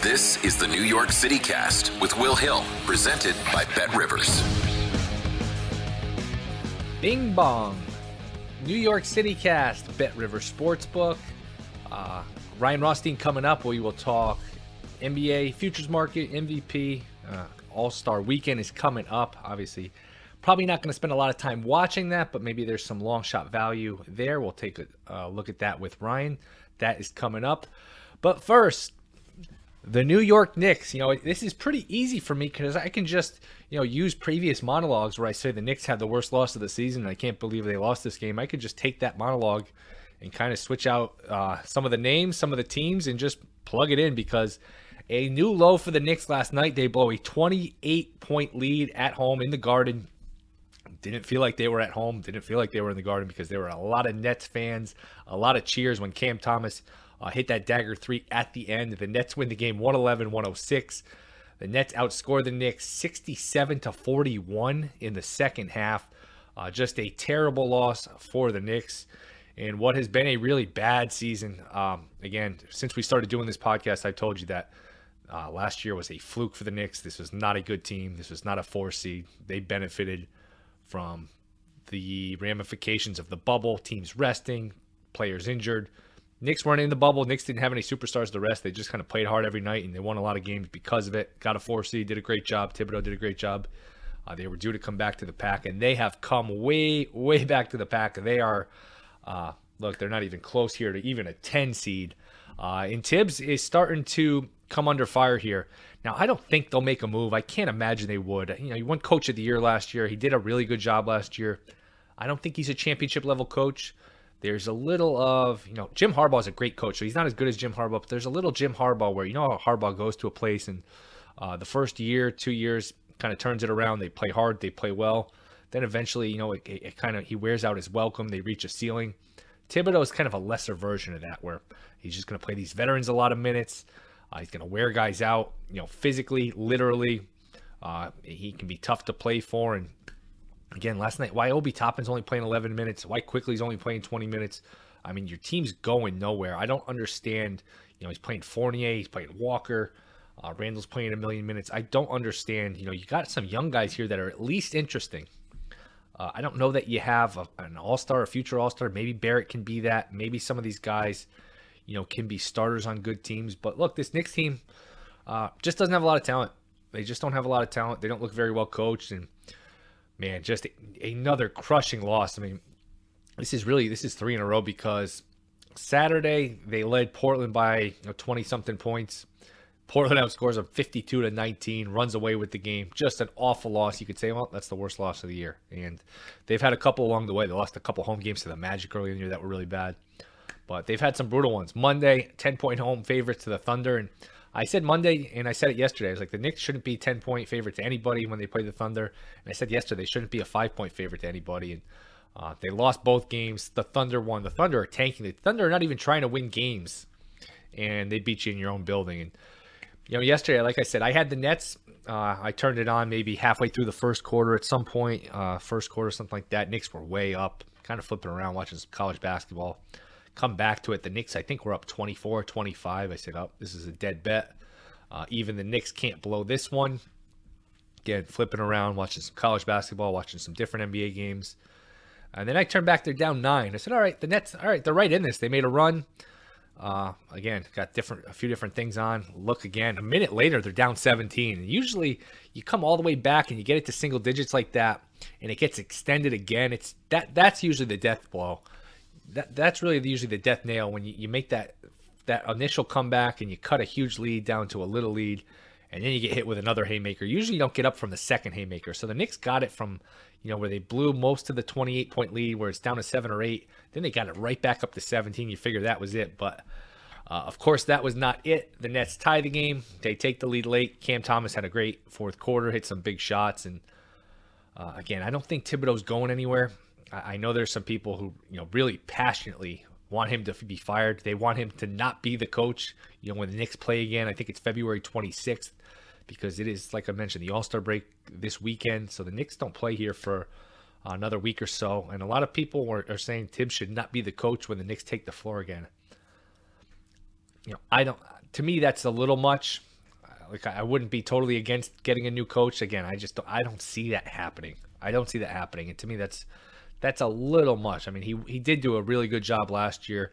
This is the New York City Cast with Will Hill, presented by Bet Rivers. Bing bong. New York City Cast, Bet River Sportsbook. Uh, Ryan Rothstein coming up. We will talk NBA futures market, MVP. Uh, All Star weekend is coming up. Obviously, probably not going to spend a lot of time watching that, but maybe there's some long shot value there. We'll take a uh, look at that with Ryan. That is coming up. But first, the New York Knicks, you know, this is pretty easy for me because I can just, you know, use previous monologues where I say the Knicks had the worst loss of the season and I can't believe they lost this game. I could just take that monologue and kind of switch out uh, some of the names, some of the teams, and just plug it in because a new low for the Knicks last night. They blow a 28 point lead at home in the Garden. Didn't feel like they were at home. Didn't feel like they were in the Garden because there were a lot of Nets fans, a lot of cheers when Cam Thomas uh, hit that dagger three at the end. The Nets win the game 111 106. The Nets outscore the Knicks 67 to 41 in the second half. Uh, just a terrible loss for the Knicks and what has been a really bad season. Um, again, since we started doing this podcast, I told you that uh, last year was a fluke for the Knicks. This was not a good team. This was not a four seed. They benefited from the ramifications of the bubble, teams resting, players injured. Knicks weren't in the bubble. Knicks didn't have any superstars to rest. They just kind of played hard every night, and they won a lot of games because of it. Got a four seed, did a great job. Thibodeau did a great job. Uh, they were due to come back to the pack, and they have come way, way back to the pack. They are, uh, look, they're not even close here to even a 10 seed. Uh, and Thibs is starting to come under fire here. Now, I don't think they'll make a move. I can't imagine they would. You know, he won Coach of the Year last year. He did a really good job last year. I don't think he's a championship level coach. There's a little of, you know, Jim Harbaugh is a great coach, so he's not as good as Jim Harbaugh, but there's a little Jim Harbaugh where, you know, Harbaugh goes to a place and uh, the first year, two years, kind of turns it around. They play hard, they play well. Then eventually, you know, it, it, it kind of, he wears out his welcome. They reach a ceiling. Thibodeau is kind of a lesser version of that where he's just going to play these veterans a lot of minutes. Uh, he's going to wear guys out, you know, physically, literally. Uh, he can be tough to play for, and Again, last night, why Obi Toppin's only playing 11 minutes, why Quickley's only playing 20 minutes. I mean, your team's going nowhere. I don't understand. You know, he's playing Fournier, he's playing Walker, uh, Randle's playing a million minutes. I don't understand. You know, you got some young guys here that are at least interesting. Uh, I don't know that you have a, an all star, a future all star. Maybe Barrett can be that. Maybe some of these guys, you know, can be starters on good teams. But look, this Knicks team uh, just doesn't have a lot of talent. They just don't have a lot of talent. They don't look very well coached. And man, just another crushing loss. I mean, this is really this is three in a row because Saturday they led Portland by 20 you know, something points. Portland outscores them 52 to 19, runs away with the game. Just an awful loss. You could say, well, that's the worst loss of the year. And they've had a couple along the way. They lost a couple home games to the Magic earlier in the year that were really bad. But they've had some brutal ones. Monday, 10 point home favorites to the Thunder. And I said Monday, and I said it yesterday. I was like, the Knicks shouldn't be 10 point favorite to anybody when they play the Thunder. And I said yesterday, they shouldn't be a five point favorite to anybody. And uh, they lost both games. The Thunder won. The Thunder are tanking. The Thunder are not even trying to win games, and they beat you in your own building. And you know, yesterday, like I said, I had the Nets. Uh, I turned it on maybe halfway through the first quarter. At some point, uh, first quarter, something like that. Knicks were way up, kind of flipping around, watching some college basketball come back to it. The Knicks, I think, were up 24 25. I said, oh, this is a dead bet. Uh, even the Knicks can't blow this one. Again, flipping around, watching some college basketball, watching some different NBA games. And then I turned back, they're down nine. I said, all right, the Nets, all right, they're right in this. They made a run. Uh, again, got different a few different things on. Look again. A minute later, they're down 17. And usually, you come all the way back and you get it to single digits like that, and it gets extended again. It's that that's usually the death blow. That that's really usually the death nail when you, you make that that initial comeback and you cut a huge lead down to a little lead, and then you get hit with another haymaker. Usually, you don't get up from the second haymaker. So the Knicks got it from you know where they blew most of the 28 point lead, where it's down to seven or eight. Then they got it right back up to 17. You figure that was it, but. Uh, of course, that was not it. The Nets tie the game. They take the lead late. Cam Thomas had a great fourth quarter, hit some big shots, and uh, again, I don't think Thibodeau's going anywhere. I, know there's some people who you know really passionately want him to be fired. They want him to not be the coach. You know, when the Knicks play again, I think it's February 26th because it is, like I mentioned, the All Star break this weekend. So the Knicks don't play here for another week or so. And a lot of people are, are saying Tim should not be the coach when the Knicks take the floor again you know, I don't. To me, that's a little much. Like I wouldn't be totally against getting a new coach again. I just don't, I don't see that happening. I don't see that happening, and to me, that's that's a little much. I mean, he he did do a really good job last year.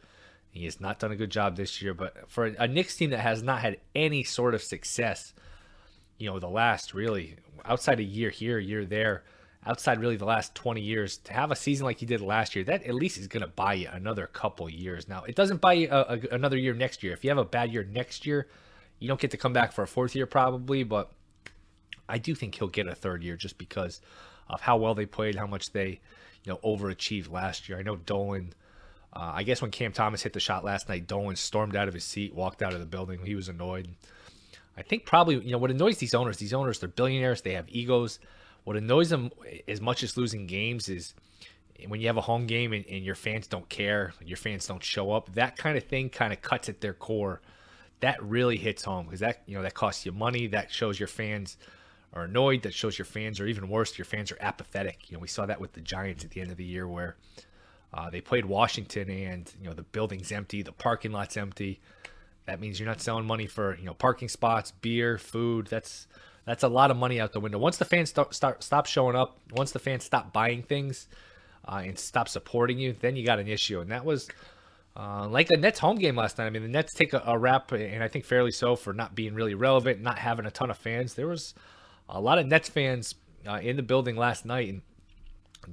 He has not done a good job this year, but for a Knicks team that has not had any sort of success, you know, the last really outside a year here, year there, outside really the last 20 years to have a season like you did last year that at least is going to buy you another couple years now it doesn't buy you a, a, another year next year if you have a bad year next year you don't get to come back for a fourth year probably but i do think he'll get a third year just because of how well they played how much they you know overachieved last year i know dolan uh, i guess when cam thomas hit the shot last night dolan stormed out of his seat walked out of the building he was annoyed i think probably you know what annoys these owners these owners they're billionaires they have egos what annoys them as much as losing games is when you have a home game and, and, your fans don't care, your fans don't show up, that kind of thing kind of cuts at their core. That really hits home because that you know that costs you money. That shows your fans are annoyed. That shows your fans are even worse. Your fans are apathetic. You know we saw that with the Giants at the end of the year where uh, they played Washington and you know the building's empty, the parking lot's empty. That means you're not selling money for you know parking spots, beer, food. That's that's a lot of money out the window. Once the fans start, start stop showing up, once the fans stop buying things uh, and stop supporting you, then you got an issue. And that was uh, like the Nets home game last night. I mean, the Nets take a, a rap, and I think fairly so, for not being really relevant, not having a ton of fans. There was a lot of Nets fans uh, in the building last night, and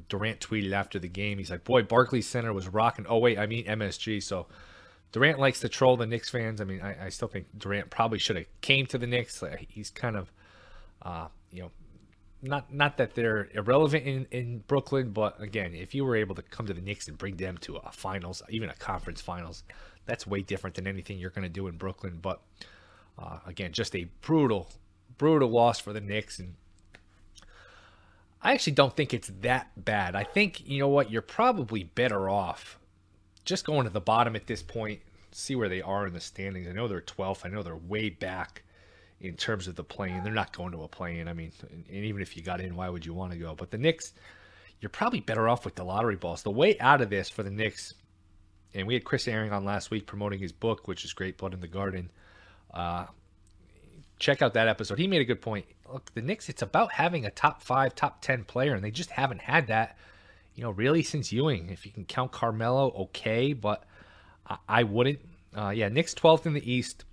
Durant tweeted after the game. He's like, "Boy, Barclays Center was rocking." Oh wait, I mean MSG. So Durant likes to troll the Knicks fans. I mean, I, I still think Durant probably should have came to the Knicks. He's kind of uh, you know, not not that they're irrelevant in, in Brooklyn, but again, if you were able to come to the Knicks and bring them to a finals, even a conference finals, that's way different than anything you're going to do in Brooklyn. But uh, again, just a brutal, brutal loss for the Knicks, and I actually don't think it's that bad. I think you know what, you're probably better off just going to the bottom at this point, see where they are in the standings. I know they're 12th. I know they're way back in terms of the play-in. They're not going to a play-in. I mean, and even if you got in, why would you want to go? But the Knicks, you're probably better off with the lottery balls. The way out of this for the Knicks, and we had Chris Herring on last week promoting his book, which is great, Blood in the Garden. Uh, check out that episode. He made a good point. Look, the Knicks, it's about having a top five, top 10 player, and they just haven't had that, you know, really since Ewing. If you can count Carmelo, okay, but I, I wouldn't. Uh, yeah, Knicks 12th in the East.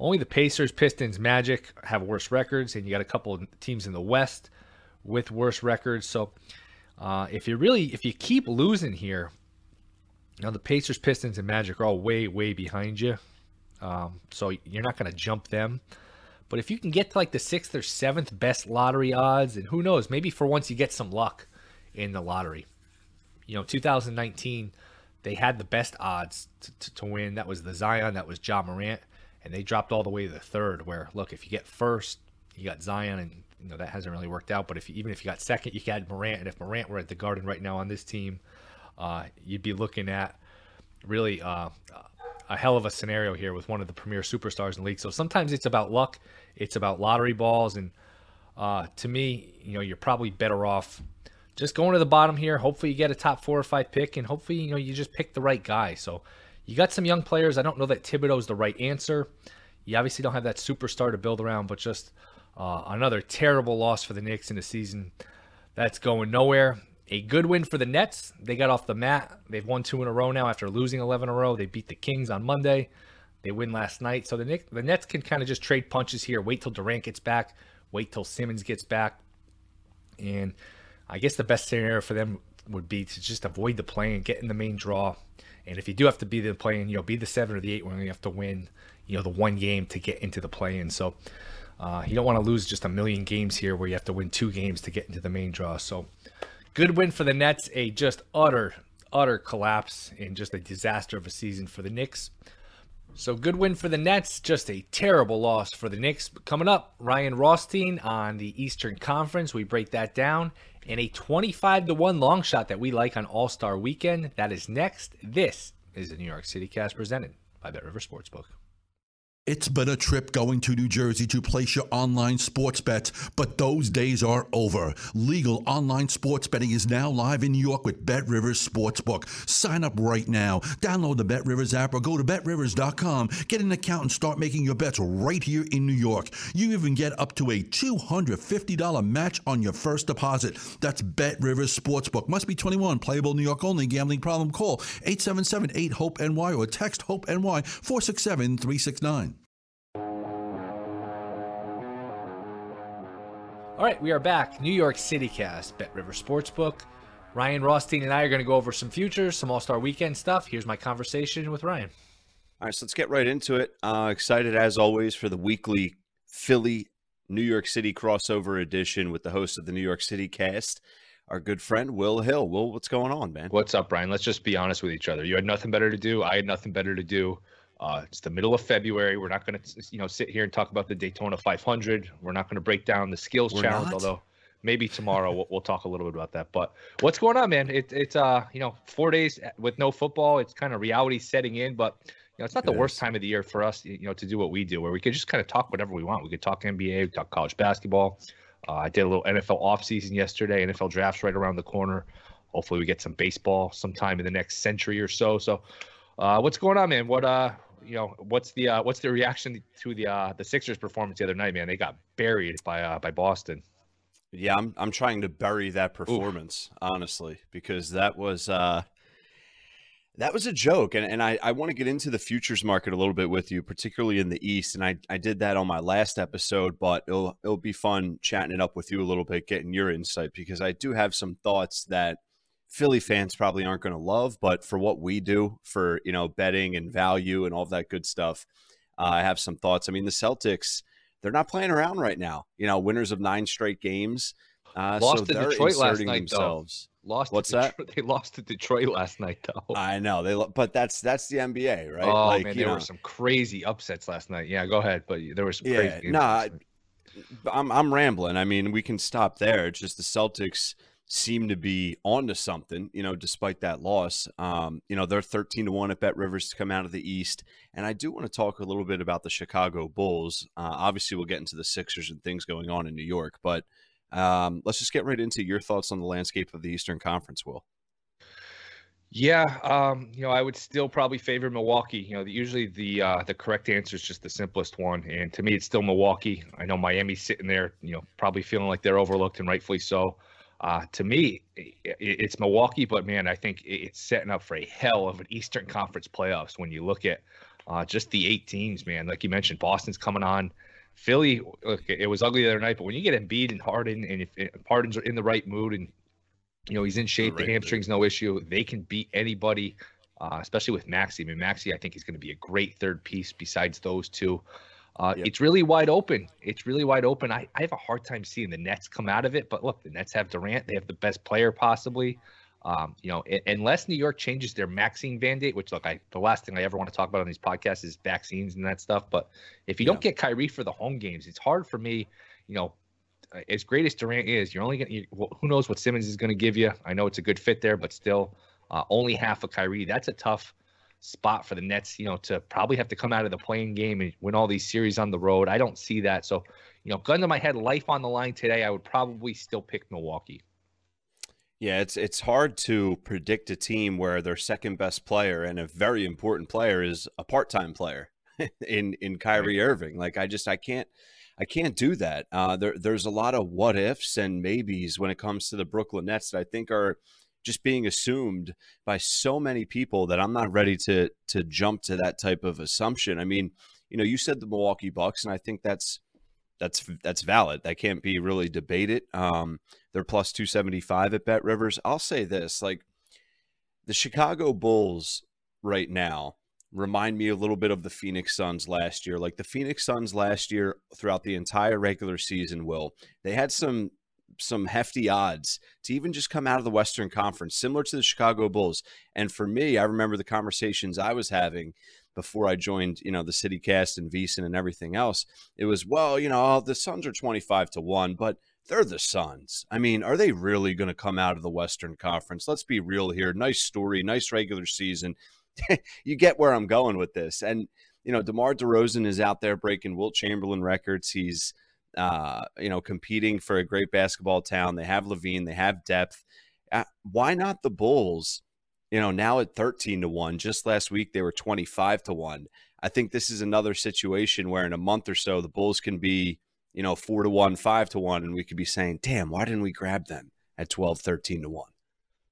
Only the Pacers, Pistons, Magic have worse records, and you got a couple of teams in the West with worse records. So uh, if you really, if you keep losing here, now the Pacers, Pistons, and Magic are all way, way behind you. Um, so you're not going to jump them. But if you can get to like the sixth or seventh best lottery odds, and who knows, maybe for once you get some luck in the lottery. You know, 2019, they had the best odds to, to, to win. That was the Zion, that was Ja Morant and they dropped all the way to the third. Where look, if you get first, you got Zion, and you know that hasn't really worked out. But if you, even if you got second, you had Morant, and if Morant were at the Garden right now on this team, uh, you'd be looking at really uh, a hell of a scenario here with one of the premier superstars in the league. So sometimes it's about luck, it's about lottery balls, and uh, to me, you know, you're probably better off just going to the bottom here. Hopefully, you get a top four or five pick, and hopefully, you know, you just pick the right guy. So you got some young players. I don't know that Thibodeau is the right answer. You obviously don't have that superstar to build around, but just uh, another terrible loss for the Knicks in a season that's going nowhere. A good win for the Nets. They got off the mat. They've won two in a row now after losing 11 in a row. They beat the Kings on Monday. They win last night. So the Knicks, the Nets can kind of just trade punches here. Wait till Durant gets back. Wait till Simmons gets back. And I guess the best scenario for them would be to just avoid the play and get in the main draw. And if you do have to be the play in, you know, be the seven or the eight when you have to win, you know, the one game to get into the play in. So uh, you don't want to lose just a million games here where you have to win two games to get into the main draw. So good win for the Nets. A just utter, utter collapse and just a disaster of a season for the Knicks. So good win for the Nets, just a terrible loss for the Knicks. Coming up, Ryan Rothstein on the Eastern Conference. We break that down. And a 25 to 1 long shot that we like on All Star Weekend. That is next. This is the New York City Cast presented by Bet River Sportsbook. It's been a trip going to New Jersey to place your online sports bets, but those days are over. Legal online sports betting is now live in New York with Bet Rivers Sportsbook. Sign up right now. Download the Bet Rivers app or go to betrivers.com. Get an account and start making your bets right here in New York. You even get up to a $250 match on your first deposit. That's Bet Rivers Sportsbook. Must be 21, playable New York only. Gambling problem? Call 877 8 HOPE NY or text HOPE NY 467 369. All right, we are back. New York City cast, Bet River Sportsbook. Ryan Rothstein and I are going to go over some futures, some All Star Weekend stuff. Here's my conversation with Ryan. All right, so let's get right into it. Uh, excited as always for the weekly Philly New York City crossover edition with the host of the New York City cast, our good friend Will Hill. Will, what's going on, man? What's up, Brian? Let's just be honest with each other. You had nothing better to do. I had nothing better to do. Uh, it's the middle of February. We're not going to, you know, sit here and talk about the Daytona 500. We're not going to break down the skills We're challenge, not? although maybe tomorrow we'll, we'll talk a little bit about that. But what's going on, man? It, it's uh, you know, four days with no football. It's kind of reality setting in, but you know, it's not the It worst is. time of the year for us, you know, to do what we do, where we could just kind of talk whatever we want. We could talk NBA, we could talk college basketball. Uh, I did a little NFL offseason yesterday. NFL drafts right around the corner. Hopefully, we get some baseball sometime in the next century or so. So, uh, what's going on, man? What uh, you know, what's the uh, what's the reaction to the uh, the Sixers performance the other night, man? They got buried by uh, by Boston. Yeah, I'm I'm trying to bury that performance, honestly, because that was uh that was a joke. And and I, I want to get into the futures market a little bit with you, particularly in the East. And I, I did that on my last episode, but it'll it'll be fun chatting it up with you a little bit, getting your insight, because I do have some thoughts that Philly fans probably aren't going to love, but for what we do for you know betting and value and all of that good stuff, uh, I have some thoughts. I mean, the Celtics, they're not playing around right now. You know, winners of nine straight games. Uh, Lost so to they're Detroit last night, though. themselves. Lost. What's to that? They lost to Detroit last night, though. I know they, but that's that's the NBA, right? Oh like, man, there know, were some crazy upsets last night. Yeah, go ahead, but there were some Yeah, crazy. nah. I'm I'm rambling. I mean, we can stop there. It's just the Celtics seem to be onto something, you know, despite that loss. Um, you know, they're 13 to 1 at Bet Rivers to come out of the East. And I do want to talk a little bit about the Chicago Bulls. Uh, obviously, we'll get into the Sixers and things going on in New York, but um, let's just get right into your thoughts on the landscape of the Eastern Conference, Will. Yeah, um, you know, I would still probably favor Milwaukee. You know, the, usually the uh, the correct answer is just the simplest one, and to me, it's still Milwaukee. I know Miami's sitting there, you know, probably feeling like they're overlooked, and rightfully so. Uh, to me, it's Milwaukee, but man, I think it's setting up for a hell of an Eastern Conference playoffs when you look at uh, just the eight teams, man. Like you mentioned, Boston's coming on. Philly, look, it was ugly the other night, but when you get Embiid and Harden, and if Harden's in the right mood and you know, he's in shape. right The hamstrings, no issue. They can beat anybody, uh, especially with Maxey. I mean, Maxey, I think he's going to be a great third piece besides those two. Uh, Yep. It's really wide open. It's really wide open. I, I have a hard time seeing the Nets come out of it. But look, the Nets have Durant. They have the best player possibly. Um, you know, u- unless New York changes their vaccine mandate, which look, I the last thing I ever want to talk about on these podcasts is vaccines and that stuff. But if you don't get Kyrie for the home games, it's hard for me. You know, uh, as great as Durant is, you're only going to, well, who knows what Simmons is going to give you. I know it's a good fit there, but still, uh, only half of Kyrie. That's a tough spot for the Nets, you know, to probably have to come out of the play-in game and win all these series on the road. I don't see that. So, you know, gun to my head, life on the line today, I would probably still pick Milwaukee. Yeah, it's it's hard to predict a team where their second best player and a very important player is a part-time player. in in Kyrie Irving. Like I just I can't I can't do that. Uh, there there's a lot of what ifs and maybes when it comes to the Brooklyn Nets that I think are just being assumed by so many people that I'm not ready to to jump to that type of assumption. I mean, you know, you said the Milwaukee Bucks, and I think that's that's that's valid. That can't be really debated. Um, they're plus two seventy five at Bet Rivers. I'll say this: like the Chicago Bulls right now remind me a little bit of the Phoenix Suns last year. Like the Phoenix Suns last year, throughout the entire regular season, will they had some some hefty odds to even just come out of the Western Conference, similar to the Chicago Bulls. And for me, I remember the conversations I was having before I joined, you know, the CityCast and VSiN and everything else. It was, well, you know, the Suns are 25 to 1, but they're the Suns. I mean, are they really going to come out of the Western Conference? Let's be real here. Nice story, nice regular season. you get where I'm going with this. And, you know, DeMar DeRozan is out there breaking Wilt Chamberlain records. He's, uh, you know, competing for a great basketball town. They have LaVine, they have depth. Uh, why not the Bulls? You know, now at 13 to 1. Just last week, they were 25 to 1. I think this is another situation where in a month or so, the Bulls can be, you know, 4 to 1, 5 to 1, and we could be saying, damn, why didn't we grab them at 12, 13 to 1?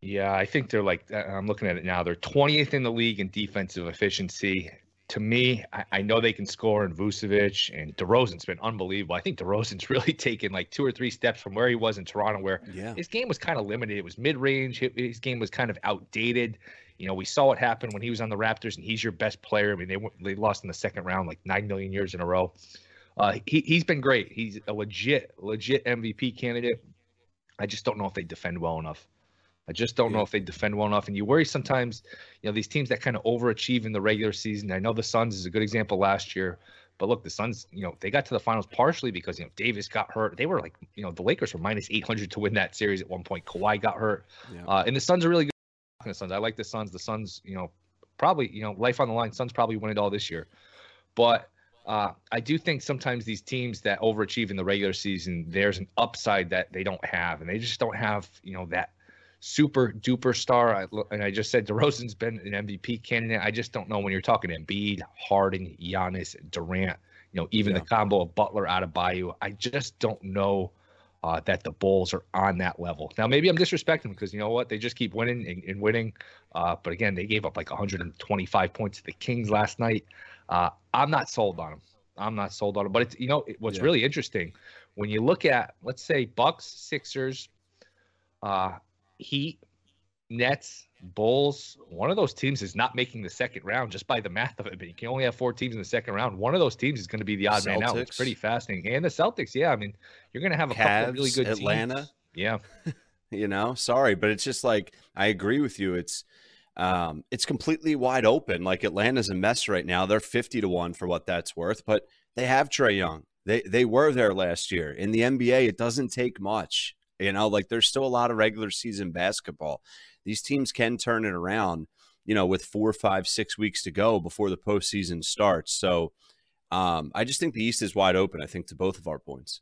Yeah, I think they're like, uh, I'm looking at it now. They're 20th in the league in defensive efficiency to me, I, I, know they can score in Vucevic and DeRozan's been unbelievable. I think DeRozan's really taken like two or three steps from where he was in Toronto, where yeah. his game was kind of limited. It was mid range. His game was kind of outdated. You know, we saw what happened when he was on the Raptors, and he's your best player. I mean, they they lost in the second round like nine million years in a row. Uh, he he's been great. He's a legit legit MVP candidate. I just don't know if they defend well enough. I just don't yeah. know if they defend well enough. And you worry sometimes, you know, these teams that kind of overachieve in the regular season. I know the Suns is a good example last year, but look, the Suns, you know, they got to the finals partially because you know Davis got hurt. They were like, you know, the Lakers were minus 800 to win that series at one point. Kawhi got hurt, yeah. uh, and the Suns are really good. The Suns, I like the Suns. The Suns, you know, probably, you know, life on the line. Suns probably win it all this year, but. Uh, I do think sometimes these teams that overachieve in the regular season, there's an upside that they don't have, and they just don't have, you know, that super duper star. I, and I just said DeRozan's been an MVP candidate. I just don't know when you're talking Embiid, Harden, Giannis, Durant, you know, even yeah. the combo of Butler Adebayo. I just don't know uh, that the Bulls are on that level. Now, maybe I'm disrespecting them because you know what? They just keep winning and, and winning. Uh, but again, they gave up like 125 points to the Kings last night. Uh, I'm not sold on them. I'm not sold on them. But it's you know it, what's yeah. really interesting when you look at let's say Bucks, Sixers, uh, Heat, Nets, Bulls, one of those teams is not making the second round just by the math of it. But you can only have four teams in the second round. One of those teams is going to be the odd Celtics. man out. It's pretty fascinating. And the Celtics, yeah. I mean, you're going to have a Cavs, couple really good Atlanta. Teams. Yeah. you know, sorry, but it's just like I agree with you. It's um, it's completely wide open. Like Atlanta's a mess right now. They're fifty to one for what that's worth, but they have Trae Young. They they were there last year in the NBA. It doesn't take much. You know, like there's still a lot of regular season basketball. These teams can turn it around, you know, with four, five, six weeks to go before the postseason starts. So um, I just think the East is wide open, I think, to both of our points.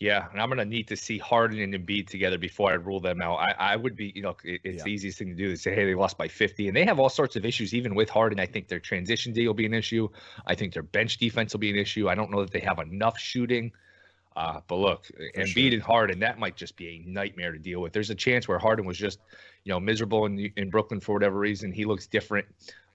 Yeah, and I'm gonna need to see Harden and Embiid together before I rule them out. I, I would be, you know, it, it's yeah. the easiest thing to do is say, hey, they lost by 50, and they have all sorts of issues. Even with Harden, I think their transition day will be an issue. I think their bench defense will be an issue. I don't know that they have enough shooting uh, but look, For Embiid sure. and Harden, that might just be a nightmare to deal with. There's a chance where Harden was just, you know, miserable in in Brooklyn for whatever reason. He looks different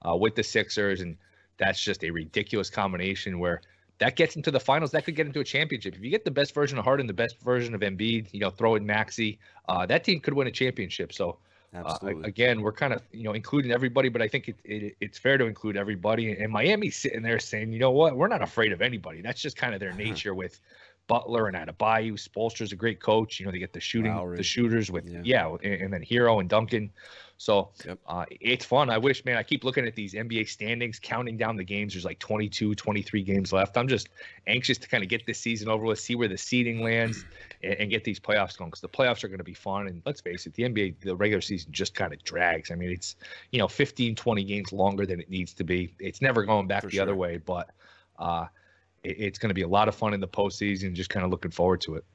uh, with the Sixers, and that's just a ridiculous combination where that gets into the finals. That could get into a championship. If you get the best version of Harden, the best version of Embiid, you know, throw in Maxey, uh, that team could win a championship. So. Uh, again, we're kind of you know including everybody, but I think it, it, it's fair to include everybody. And Miami's sitting there saying, you know what, we're not afraid of anybody. That's just kind of their nature with Butler and Adebayo. Spoelstra's a great coach. You know, they get the shooting, Lowry. the shooters with yeah, yeah and, and, then Herro and Duncan. So yep. uh, it's fun. I wish, man, I keep looking at these NBA standings, counting down the games. There's like 22, 23 games left. I'm just anxious to kind of get this season over with, see where the seeding lands, and, and get these playoffs going because the playoffs are going to be fun. And let's face it, the NBA, the regular season just kind of drags. I mean, it's, you know, 15, 20 games longer than it needs to be. It's never going back For the sure. other way, but uh, it's going to be a lot of fun in the postseason. Just kind of looking forward to it.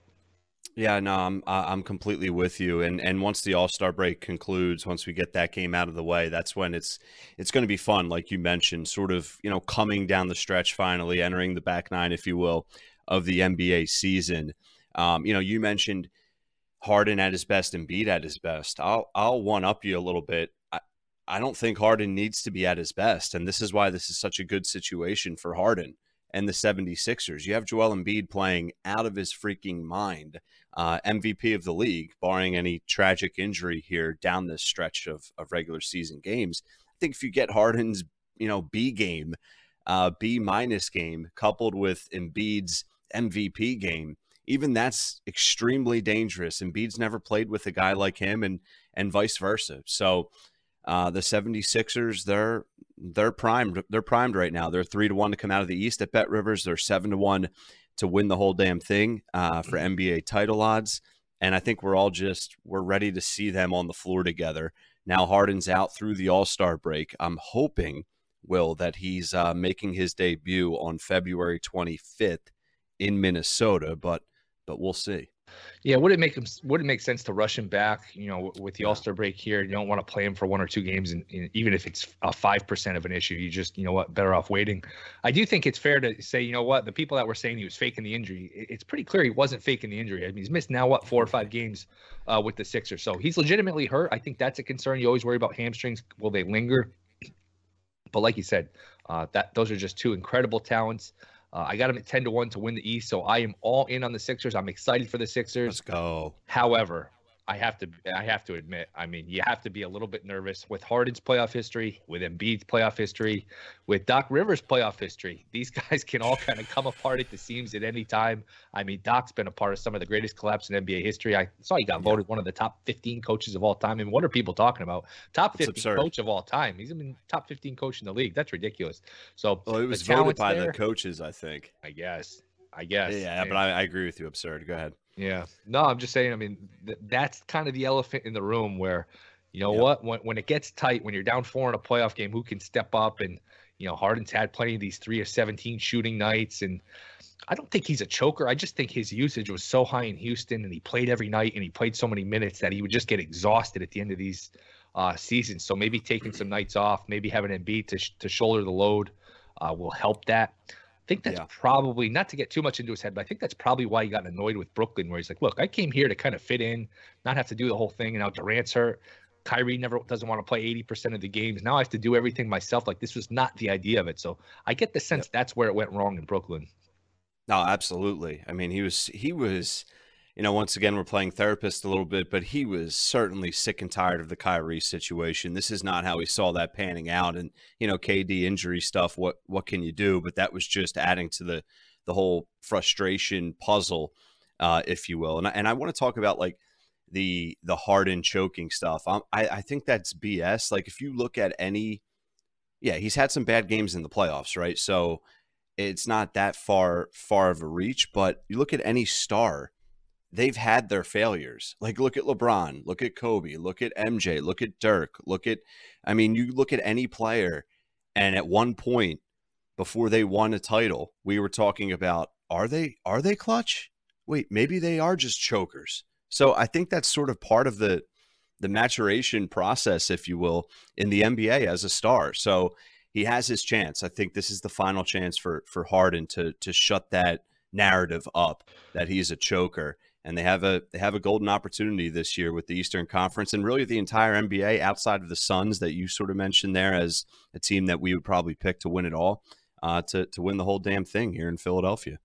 Yeah, no, I'm I'm completely with you. And and once the All Star break concludes, once we get that game out of the way, that's when it's it's going to be fun, like you mentioned, sort of you know coming down the stretch, finally entering the back nine, if you will, of the NBA season. Um, you know, you mentioned Harden at his best and Beat at his best. I'll I'll one up you a little bit. I, I don't think Harden needs to be at his best, and this is why this is such a good situation for Harden and the 76ers. You have Joel Embiid playing out of his freaking mind, uh, MVP of the league, barring any tragic injury here down this stretch of, of regular season games. I think if you get Harden's, you know, B game, uh, B minus game, coupled with Embiid's MVP game, even that's extremely dangerous. Embiid's never played with a guy like him and and vice versa. So uh, the 76ers, they're they're primed. They're primed right now. They're three to one to come out of the East at Bet Rivers. They're seven to one to win the whole damn thing uh, for NBA mm-hmm. title odds. And I think we're all just we're ready to see them on the floor together. Now Harden's out through the All Star break. I'm hoping, Will, that he's uh, making his debut on February 25th in Minnesota, but but we'll see. Yeah, would it make him? Would it make sense to rush him back? You know, with the All Star break here, you don't want to play him for one or two games, and, and even if it's a five percent of an issue, you just you know what, better off waiting. I do think it's fair to say, you know what, the people that were saying he was faking the injury, it's pretty clear he wasn't faking the injury. I mean, he's missed now what four or five games uh, with the Sixers, so he's legitimately hurt. I think that's a concern. You always worry about hamstrings. Will they linger? But like you said, uh, that those are just two incredible talents. Uh, I got them at 10 to 1 to win the East, so I am all in on the Sixers. I'm excited for the Sixers. Let's go. However, I have to I have to admit, I mean, you have to be a little bit nervous with Harden's playoff history, with Embiid's playoff history, with Doc Rivers' playoff history. These guys can all kind of come apart at the seams at any time. I mean, Doc's been a part of some of the greatest collapse in NBA history. I saw he got voted one of the top 15 coaches of all time. And what are people talking about? Top 15 coach of all time. He's been top 15 coach in the league. That's ridiculous. So well, it was voted by there, the coaches, I think. I guess. I guess. Yeah, but I, I agree with you. Absurd. Go ahead. Yeah. No, I'm just saying. I mean, th- that's kind of the elephant in the room where, you know yep. what, when when it gets tight, when you're down four in a playoff game, who can step up? And you know, Harden's had plenty of these three of 17 shooting nights, and I don't think he's a choker. I just think his usage was so high in Houston, and he played every night, and he played so many minutes that he would just get exhausted at the end of these uh, seasons. So maybe taking some nights off, maybe having Embiid to sh- to shoulder the load, uh, will help that. I think that's yeah. probably not to get too much into his head, but I think that's probably why he got annoyed with Brooklyn, where he's like, "Look, I came here to kind of fit in, not have to do the whole thing, and now Durant's hurt. Kyrie never doesn't want to play 80% of the games. Now I have to do everything myself. Like this was not the idea of it. So I get the sense yep. that's where it went wrong in Brooklyn. No, absolutely. I mean, he was he was you know, once again, we're playing therapist a little bit, but he was certainly sick and tired of the Kyrie situation. This is not how he saw that panning out. And, you know, KD injury stuff, what what can you do? But that was just adding to the the whole frustration puzzle, uh, if you will. And I, and I want to talk about like the the Harden choking stuff. Um, I, I think that's BS. Like if you look at any, yeah, he's had some bad games in the playoffs, right? So it's not that far far of a reach. But you look at any star they've had their failures. Like look at LeBron, look at Kobe, look at MJ, look at Dirk, look at I mean, you look at any player and at one point before they won a title, we were talking about are they are they clutch? Wait, maybe they are just chokers. So I think that's sort of part of the the maturation process, if you will, in the NBA as a star. So he has his chance. I think this is the final chance for for Harden to to shut that narrative up that he's a choker and they have a they have a golden opportunity this year with the Eastern Conference and really the entire NBA outside of the Suns that you sort of mentioned there as a team that we would probably pick to win it all uh, to to win the whole damn thing here in Philadelphia.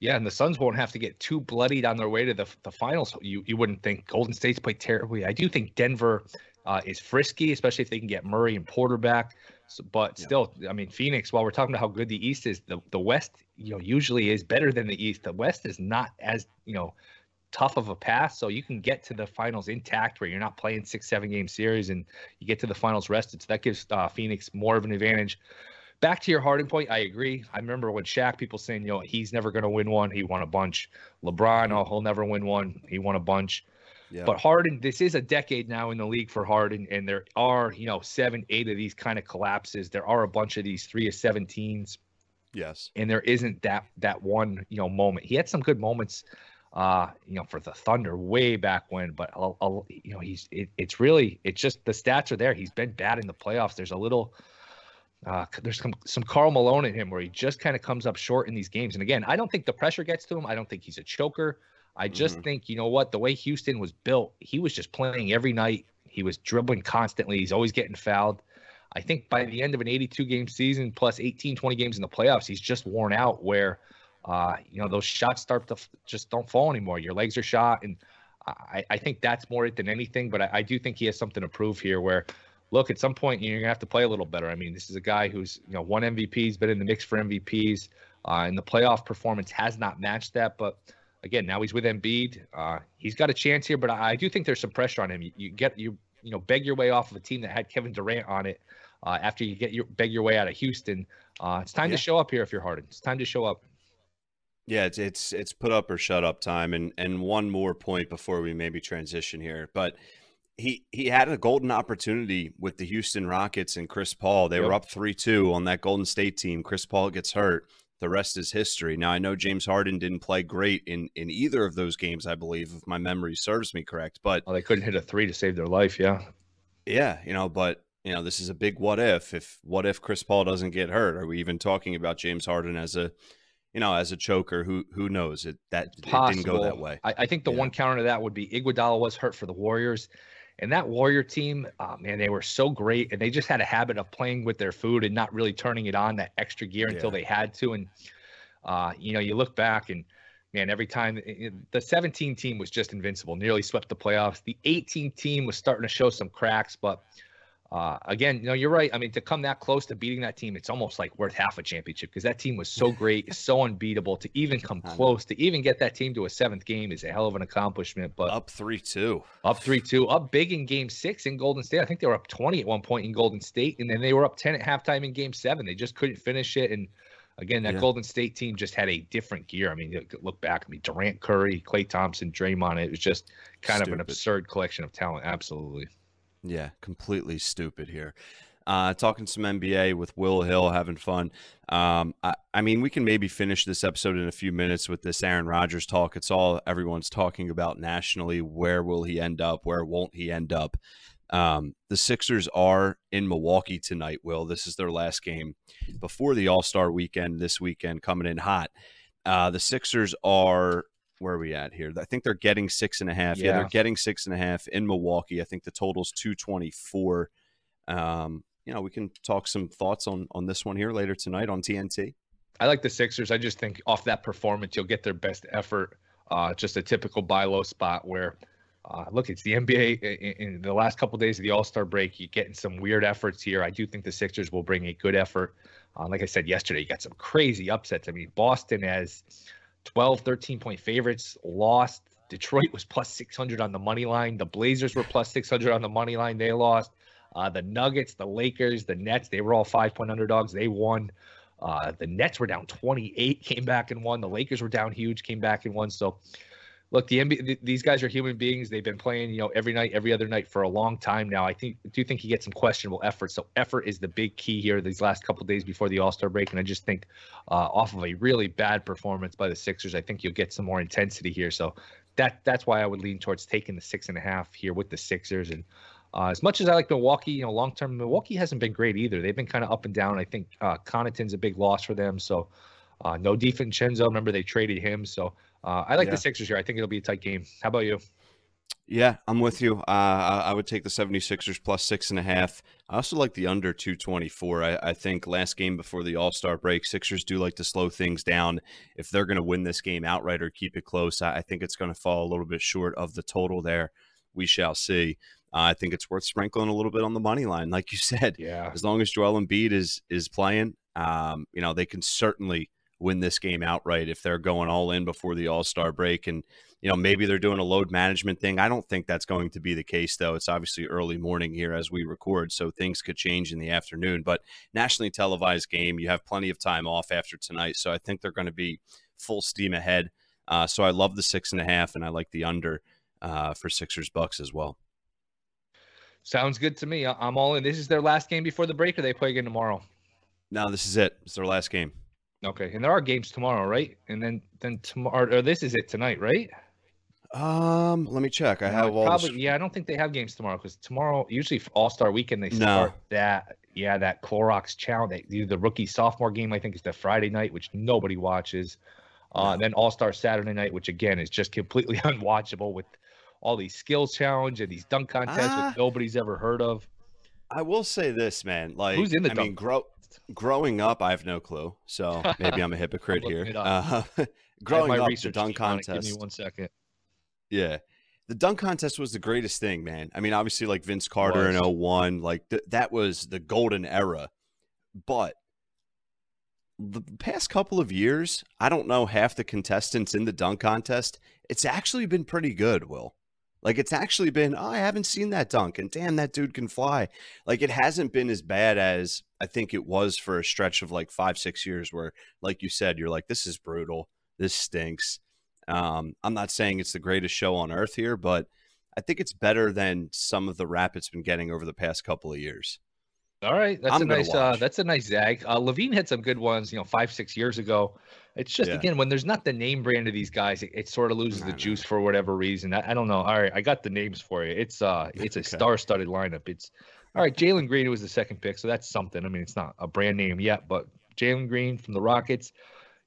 Yeah, and the Suns won't have to get too bloodied on their way to the the finals. You you wouldn't think Golden State's played terribly. I do think Denver uh, is frisky, especially if they can get Murray and Porter back. So, but still, I mean, Phoenix. While we're talking about how good the East is, the the West, you know, usually is better than the East. The West is not as you know tough of a path. So you can get to the finals intact where you're not playing six, seven game series and you get to the finals rested. So that gives uh, Phoenix more of an advantage. Back to your Harden point, I agree. I remember when Shaq, people saying, you know, he's never going to win one. He won a bunch. LeBron, oh, he'll never win one. He won a bunch. Yeah. But Harden, this is a decade now in the league for Harden, and there are, you know, seven, eight of these kind of collapses. There are a bunch of these three of 17s. Yes. And there isn't that that one, you know, moment. He had some good moments uh, you know, for the Thunder way back when. But I'll, I'll you know, he's it, it's really it's just the stats are there. He's been bad in the playoffs. There's a little. Uh, there's some some Karl Malone in him where he just kind of comes up short in these games. And again, I don't think the pressure gets to him. I don't think he's a choker. I just mm-hmm. think you know what the way Houston was built, he was just playing every night. He was dribbling constantly. He's always getting fouled. I think by the end of an 82 game season plus 18, 20 games in the playoffs, he's just worn out where uh, you know, those shots start to f- just don't fall anymore. Your legs are shot, and I, I think that's more it than anything. But I, I, do think he has something to prove here. Where, look, at some point you're gonna have to play a little better. I mean, this is a guy who's you know won MVPs, been in the mix for MVPs, uh, and the playoff performance has not matched that. But again, now he's with Embiid. Uh, he's got a chance here, but I, I, do think there's some pressure on him. You, you, get you you know beg your way off of a team that had Kevin Durant on it. Uh, after you get your beg your way out of Houston, uh, it's time yeah. to show up here if you're Harden. It's time to show up. Yeah, it's it's it's put up or shut up time. And and one more point before we maybe transition here, but he he had a golden opportunity with the Houston Rockets and Chris Paul. They yep. were up three two on that Golden State team. Chris Paul gets hurt. The rest is history. Now I know James Harden didn't play great in in either of those games. I believe, if my memory serves me correct. But well, they couldn't hit a three to save their life. Yeah, yeah, you know, but you know, this is a big what if. If what if Chris Paul doesn't get hurt? Are we even talking about James Harden as a you know, as a choker, who who knows? It that it didn't go that way. I, I think the yeah. one counter to that would be Iguodala was hurt for the Warriors, and that Warrior team, oh, man, they were so great, and they just had a habit of playing with their food and not really turning it on that extra gear until they had to. And uh, you know, you look back and man, every time the 17 team was just invincible, nearly swept the playoffs. The 18 team was starting to show some cracks, but uh, again, you know, you're right. I mean, to come that close to beating that team, it's almost like worth half a championship because that team was so great, so unbeatable. To even come close, to even get that team to a seventh game is a hell of an accomplishment. But up three two, up three two, up big in Game Six in Golden State. I think they were up twenty at one point in Golden State, and then they were up ten at halftime in Game Seven. They just couldn't finish it. And again, that yeah. Golden State team just had a different gear. I mean, look back. I mean, Durant, Curry, Klay Thompson, Draymond. It was just kind Stupid. of an absurd collection of talent. Absolutely. Yeah, completely stupid here. Uh, talking some NBA with Will Hill, having fun. Um, I, I, mean, we can maybe finish this episode in a few minutes with this Aaron Rodgers talk. It's all everyone's talking about nationally. Where will he end up? Where won't he end up? Um, the Sixers are in Milwaukee tonight. Will this is their last game before the All Star weekend? This weekend coming in hot. Uh, the Sixers are where are we at here? I think they're getting six and a half. Yeah, yeah they're getting six and a half in Milwaukee. I think the total's two twenty four. Um, you know, we can talk some thoughts on on this one here later tonight on TNT. I like the Sixers. I just think off that performance, you'll get their best effort. Uh, just a typical buy low spot where, uh, look, it's the NBA. In, in the last couple of days of the All Star break, you're getting some weird efforts here. I do think the Sixers will bring a good effort. Uh, like I said yesterday, you got some crazy upsets. I mean, Boston has 12, 13 point favorites, lost. Detroit was plus 600 on the money line. The Blazers were plus 600 on the money line. They lost. Uh, the Nuggets, the Lakers, the Nets, they were all five point underdogs. They won. Uh, the Nets were down 28, came back and won. The Lakers were down huge, came back and won. So look, the NBA, these guys are human beings. They've been playing, you know, every night, every other night for a long time now. I think, do think he gets some questionable effort. So effort is the big key here these last couple days before the All Star break. And I just think, uh, off of a really bad performance by the Sixers, I think you'll get some more intensity here. So that that's why I would lean towards taking the six and a half here with the Sixers. And uh, as much as I like Milwaukee, you know, long term Milwaukee hasn't been great either. They've been kind of up and down. I think uh, Connaughton's a big loss for them. So uh, no DiVincenzo. Remember they traded him. So uh, I like yeah. the Sixers here. I think it'll be a tight game. How about you? Yeah, I'm with you. Uh, I would take the 76ers plus six and a half. I also like the under 224. I, I think last game before the All Star break, Sixers do like to slow things down. If they're going to win this game outright or keep it close, I, I think it's going to fall a little bit short of the total there. We shall see. Uh, I think it's worth sprinkling a little bit on the money line, like you said. Yeah. As long as Joel Embiid is is playing, um, you know they can certainly win this game outright if they're going all in before the All Star break. And, you know, maybe they're doing a load management thing. I don't think that's going to be the case, though. It's obviously early morning here as we record, so things could change in the afternoon. But nationally televised game, you have plenty of time off after tonight. So I think they're going to be full steam ahead. Uh, so I love the six and a half, and I like the under uh, for Sixers Bucks as well. Sounds good to me. I'm all in. This is their last game before the break, or they play again tomorrow? No, this is it. It's their last game. Okay, and there are games tomorrow, right? And then then tomorrow, or this is it tonight, right? Um, let me check. I have all probably the... yeah. I don't think they have games tomorrow because tomorrow usually All Star Weekend they start No. that yeah that Clorox challenge. They do the rookie sophomore game. I think is the Friday night, which nobody watches. Uh, then All Star Saturday night, which again is just completely unwatchable with all these skills challenge and these dunk contests Ah. which nobody's ever heard of. I will say this, man. Like, Who's in the I mean, dunk grow, growing up, I have no clue. So maybe I'm a hypocrite here. Uh, growing up, the dunk it. Give me one second. Yeah. The dunk contest was the greatest thing, man. I mean, obviously, like Vince Carter in Was. 01, like th- that was the golden era. But the past couple of years, I don't know half the contestants in the dunk contest. It's actually been pretty good, Will. Like, it's actually been, oh, I haven't seen that dunk, and damn, that dude can fly. Like, it hasn't been as bad as I think it was for a stretch of like five, six years where, like you said, you're like, this is brutal. This stinks. Um, I'm not saying it's the greatest show on earth here, but I think it's better than some of the rap it's been getting over the past couple of years. All right, that's I'm a nice, uh, that's a nice zag. Uh, LaVine had some good ones, you know, five six years ago. It's just Yeah. again when there's not the name brand of these guys, it, it sort of loses the know. juice for whatever reason. I, I don't know. All right, I got the names for you. It's uh, it's a Okay. star-studded lineup. It's all right. Jalen Green was the second pick, so that's something. I mean, it's not a brand name yet, but Jalen Green from the Rockets,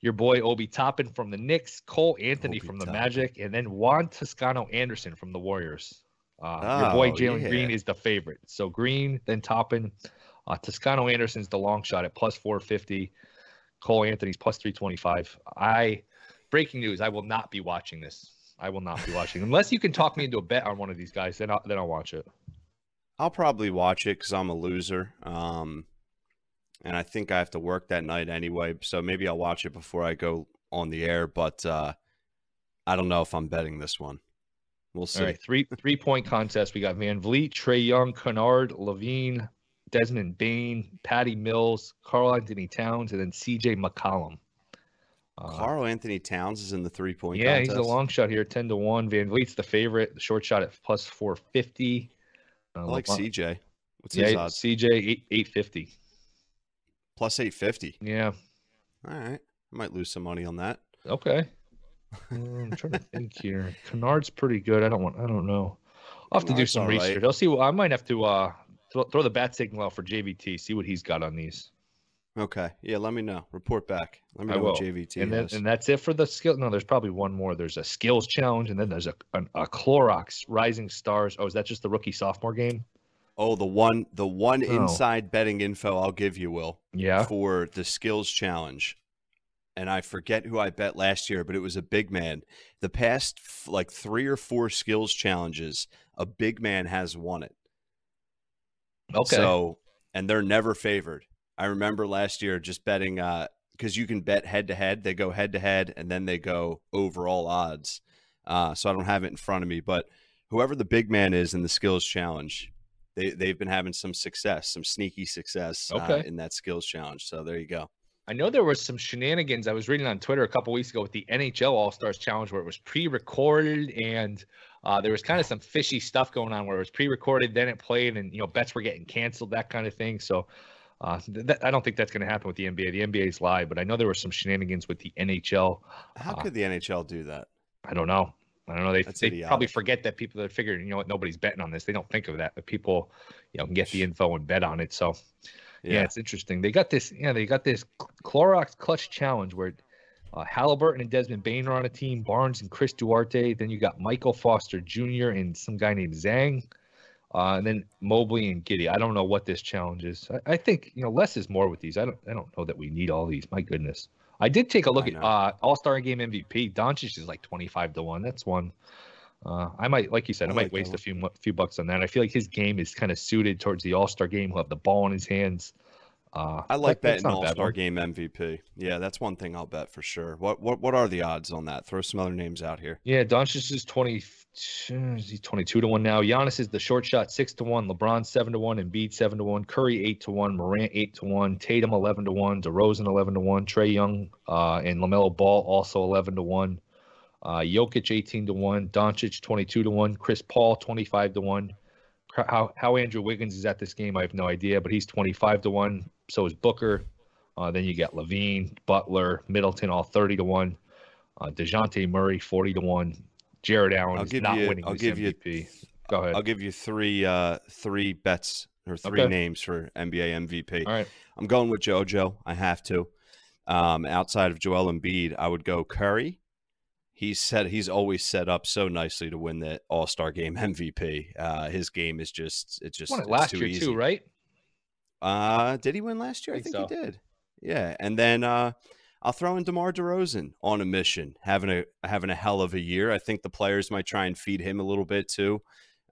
your boy Obi Toppin from the Knicks, Cole Anthony Obi from the Toppin. Magic, and then Juan Toscano Anderson from the Warriors. Uh, your boy Oh, Jalen yeah. Green is the favorite. So Green, then Toppin. Uh, Toscano Anderson's the long shot at plus 450. Cole Anthony's plus 325. I breaking news. I will not be watching this. I will not be watching unless you can talk me into a bet on one of these guys. Then I'll, then I'll watch it. I'll probably watch it because I'm a loser. Um, and I think I have to work that night anyway. So maybe I'll watch it before I go on the air. But uh, I don't know if I'm betting this one. We'll see. All right, three three point contest. We got Van Vliet, Trae Young, Kennard, LaVine, Desmond Bane, Patty Mills, Karl Anthony Towns, and then C.J. McCollum. Uh, Karl Anthony Towns is in the three point yeah, contest. he's a long shot here, ten to one. VanVleet's the favorite. The short shot at plus four fifty. I Uh, like LeBron- CJ. What's his odds? CJ eight eight fifty. Plus 850. Yeah. All right. I might lose some money on that. Okay. Um, I'm trying to think here. Kennard's pretty good. I don't want. I don't know. I'll have to do some all right. research. I'll see. what- I might have to uh throw, throw the bat signal out for JVT. See what he's got on these. Okay. Yeah, let me know. Report back. Let me I know what. JVT and and that's it for the skill. No, there's probably one more. There's a skills challenge, and then there's a a, a Clorox Rising Stars. Oh, is that just the rookie sophomore game? oh, the one the one Oh. inside betting info I'll give you, Will. Yeah. for the skills challenge. And I forget who I bet last year, but it was a big man. The past like three or four skills challenges, a big man has won it. Okay. So, and they're never favored. I remember last year just betting uh because you can bet head to head. They go head to head and then they go overall odds. Uh, so I don't have it in front of me, but whoever the big man is in the skills challenge, they they've been having some success, some sneaky success uh, in that skills challenge. So there you go. I know there was some shenanigans I was reading on Twitter a couple weeks ago with the NHL All Stars Challenge where it was pre-recorded and uh, there was kind of some fishy stuff going on where it was pre-recorded, then it played, and you know bets were getting canceled, that kind of thing. So uh, that, I don't think that's going to happen with the NBA. The NBA is live, but I know there were some shenanigans with the NHL. How Uh, could the NHL do that? I don't know. I don't know. They, That's they probably forget that people that figure, you know what, nobody's betting on this. They don't think of that, but people, you know, can get the info and bet on it. So yeah, it's interesting. They got this. Yeah, they got this Clorox Clutch Challenge where uh, Halliburton and Desmond Bane are on a team. Barnes and Chris Duarte. Then you got Michael Foster Jr. and some guy named Zhang. Uh, and then Mobley and Giddey. I don't know what this challenge is. I, I think you know less is more with these. I don't. I don't know that we need all these. My goodness. I did take a look at uh, All Star Game MVP. Doncic is like twenty five to one. That's one. Uh, I might, like you said, I, I might like waste a few few bucks on that. I feel like his game is kind of suited towards the All Star game. He'll have the ball in his hands. Uh, I like that- that's betting not a All Star. Game MVP. Yeah, that's one thing I'll bet for sure. What what what are the odds on that? Throw some other names out here. Yeah, Doncic is twenty. He's twenty-two to one now. Giannis is the short shot, six to one. LeBron seven to one. Embiid seven to one. Curry eight to one. Morant eight to one. Tatum eleven to one. DeRozan eleven to one. Trae Young uh, and LaMelo Ball also eleven to one. Uh, Jokic eighteen to one. Doncic twenty-two to one. Chris Paul twenty-five to one. How how Andrew Wiggins is at this game, I have no idea, but he's twenty-five to one. So is Booker. Uh, then you got LaVine, Butler, Middleton, all thirty to one. Uh, Dejounte Murray, 40 to 1. Jarrett Allen I'll is give not you- winning I'll give you- Go ahead. I'll give you three uh three bets or three Okay. names for NBA MVP. All right. I'm going with JoJo. I have to. Um, outside of Joel Embiid, I would go Curry. He's set. He's always set up so nicely to win the All Star Game MVP. Uh, his game is just it's just it last year easy. too, right? Uh, did he win last year? I Think think so. he did. Yeah, and then uh, I'll throw in DeMar DeRozan on a mission, having a having a hell of a year. I think the players might try and feed him a little bit too.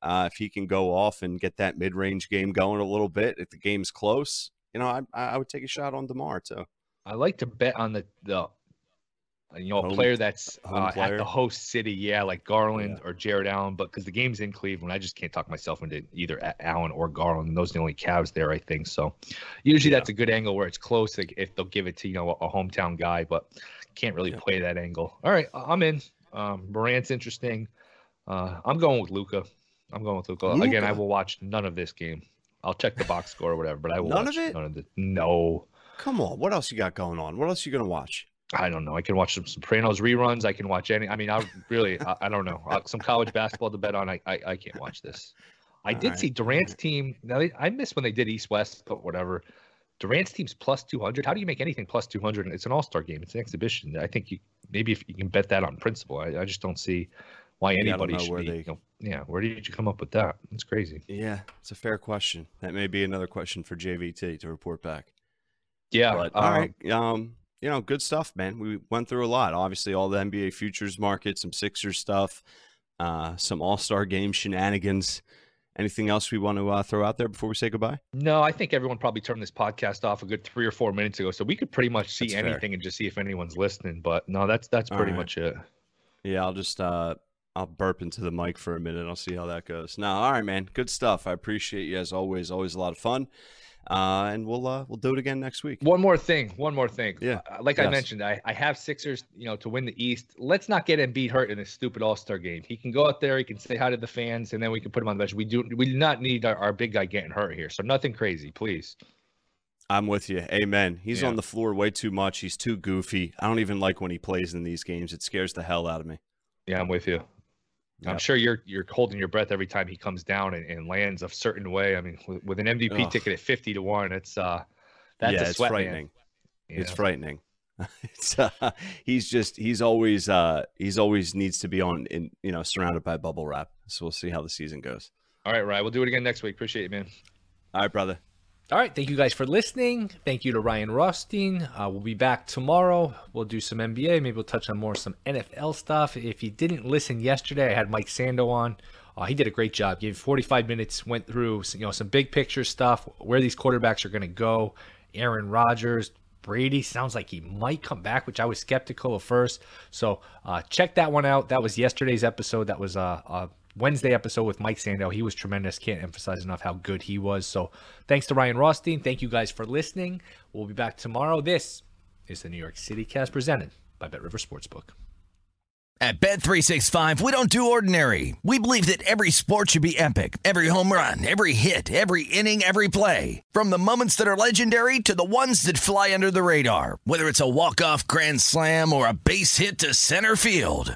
Uh, if he can go off and get that mid range game going a little bit, if the game's close, you know, I I would take a shot on DeMar too. I like to bet on the the you know a Home- player that's uh, at the host city, yeah, like Garland or Jarrett Allen. But because the game's in Cleveland, I just can't talk myself into either Allen or Garland. Those are the only Cavs there, I think. So usually Yeah. that's a good angle where it's close. Like if they'll give it to you know a, hometown guy, but can't really Yeah. play that angle. All right, I'm in. Um, Morant's interesting. Uh, I'm going with Luka. I'm going with Luka. Again, I will watch none of this game. I'll check the box score or whatever, but I will None of it? none of the no. Come on, what else you got going on? What else you gonna watch? I don't know. I can watch some Sopranos reruns. I can watch any. I mean, I really, I, I don't know. Uh, some college basketball to bet on. I, I, I can't watch this. I All did right, see Durant's team. Now they, I missed when they did East West, but whatever. Durant's team's plus two hundred. How do you make anything plus two hundred? It's an All Star game. It's an exhibition. I think you maybe if you can bet that on principle. I, I just don't see why anybody should where be. they- you know, yeah, where did you come up with that? It's crazy. Yeah, it's a fair question. That may be another question for JVT to report back. Yeah. But um, all right, um, you know, good stuff, man. We went through a lot. Obviously, all the NBA futures market, some Sixers stuff, uh, some All Star game shenanigans. Anything else we want to uh, throw out there before we say goodbye? No, I think everyone probably turned this podcast off a good three or four minutes ago, so we could pretty much see That's fair. anything and just see if anyone's listening. But no, that's that's All pretty right. much it. Yeah, I'll just uh, I'll burp into the mic for a minute. I'll see how that goes. Now, all right, man. Good stuff. I appreciate you as always. Always a lot of fun. Uh, and we'll uh, we'll do it again next week. One more thing. One more thing. Yeah, Uh, Like I mentioned, I, I have Sixers, you know, to win the East. Let's not get Embiid hurt in this stupid All Star game. He can go out there, he can say hi to the fans, and then we can put him on the bench. We do we do not need our, our big guy getting hurt here. So nothing crazy, please. I'm with you. Amen. He's Yeah. on the floor way too much. He's too goofy. I don't even like when he plays in these games. It scares the hell out of me. Yeah, I'm with you. I'm sure you're you're holding your breath every time he comes down and, and lands a certain way. I mean, with, with an MVP Ugh. ticket at 50 to one, it's uh, that's yeah, a sweat man. frightening. It's frightening. it's, uh, he's just he's always uh, he's always needs to be on in you know surrounded by bubble wrap. So we'll see how the season goes. All right, Ryan. We'll do it again next week. Appreciate it, man. All right, brother. All right. Thank you guys for listening. Thank you to Ryan Rothstein. Uh, we'll be back tomorrow. We'll do some NBA. Maybe we'll touch on more some NFL stuff. If you didn't listen yesterday, I had Mike Sando on. Uh, he did a great job. Gave 45 minutes. Went through you know some big picture stuff. Where these quarterbacks are going to go. Aaron Rodgers. Brady sounds like he might come back, which I was skeptical at first. So uh, check that one out. That was yesterday's episode. That was uh, uh, Wednesday episode with Mike Sando. He was tremendous. Can't emphasize enough how good he was. So thanks to Ryan Rothstein. Thank you guys for listening. We'll be back tomorrow. This is the New York City Cast presented by Bet River Sportsbook. At Bet365, we don't do ordinary. We believe that every sport should be epic. Every home run, every hit, every inning, every play. From the moments that are legendary to the ones that fly under the radar. Whether it's a walk-off grand slam or a base hit to center field.